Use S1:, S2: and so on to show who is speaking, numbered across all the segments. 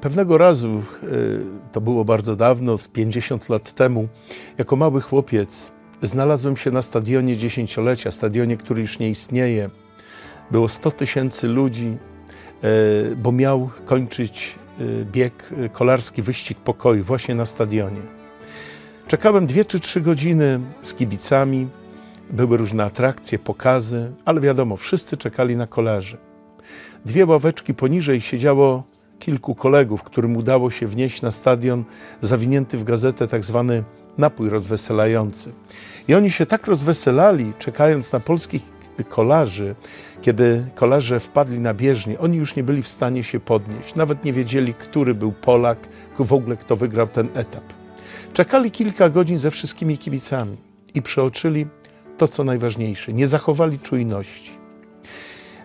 S1: Pewnego razu, to było bardzo dawno, z 50 lat temu, jako mały chłopiec znalazłem się na stadionie dziesięciolecia, stadionie, który już nie istnieje. Było 100 tysięcy ludzi, bo miał kończyć bieg kolarski wyścig pokoju właśnie na stadionie. Czekałem dwie czy trzy godziny z kibicami, były różne atrakcje, pokazy, ale wiadomo, wszyscy czekali na kolarzy. Dwie ławeczki poniżej siedziało kilku kolegów, którym udało się wnieść na stadion zawinięty w gazetę tak zwany napój rozweselający. I oni się tak rozweselali, czekając na polskich kolarzy, kiedy kolarze wpadli na bieżnię, oni już nie byli w stanie się podnieść. Nawet nie wiedzieli, który był Polak, w ogóle kto wygrał ten etap. Czekali kilka godzin ze wszystkimi kibicami i przeoczyli to, co najważniejsze. Nie zachowali czujności.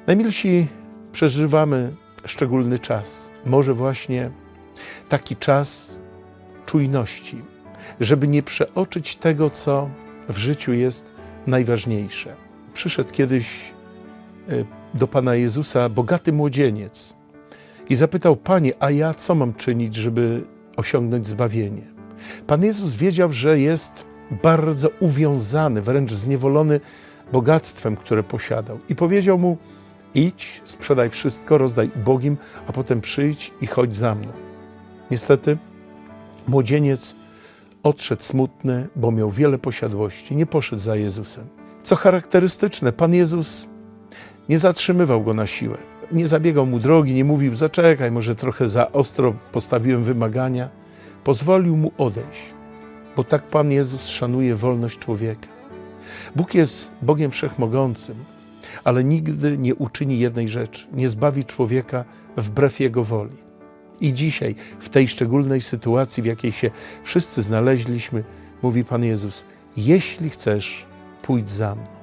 S1: Najmilsi przeżywamy szczególny czas. Może właśnie taki czas czujności, żeby nie przeoczyć tego, co w życiu jest najważniejsze. Przyszedł kiedyś e, do Pana Jezusa bogaty młodzieniec i zapytał: Panie, a ja co mam czynić, żeby osiągnąć zbawienie? Pan Jezus wiedział, że jest bardzo uwiązany, wręcz zniewolony bogactwem, które posiadał. I powiedział mu: Idź, sprzedaj wszystko, rozdaj ubogim, a potem przyjdź i chodź za mną. Niestety, młodzieniec odszedł smutny, bo miał wiele posiadłości, nie poszedł za Jezusem. Co charakterystyczne, Pan Jezus nie zatrzymywał go na siłę, nie zabiegał mu drogi, nie mówił: Zaczekaj, może trochę za ostro postawiłem wymagania. Pozwolił mu odejść, bo tak Pan Jezus szanuje wolność człowieka. Bóg jest Bogiem wszechmogącym, ale nigdy nie uczyni jednej rzeczy, nie zbawi człowieka wbrew jego woli. I dzisiaj, w tej szczególnej sytuacji, w jakiej się wszyscy znaleźliśmy, mówi Pan Jezus: Jeśli chcesz, pójdź za mną.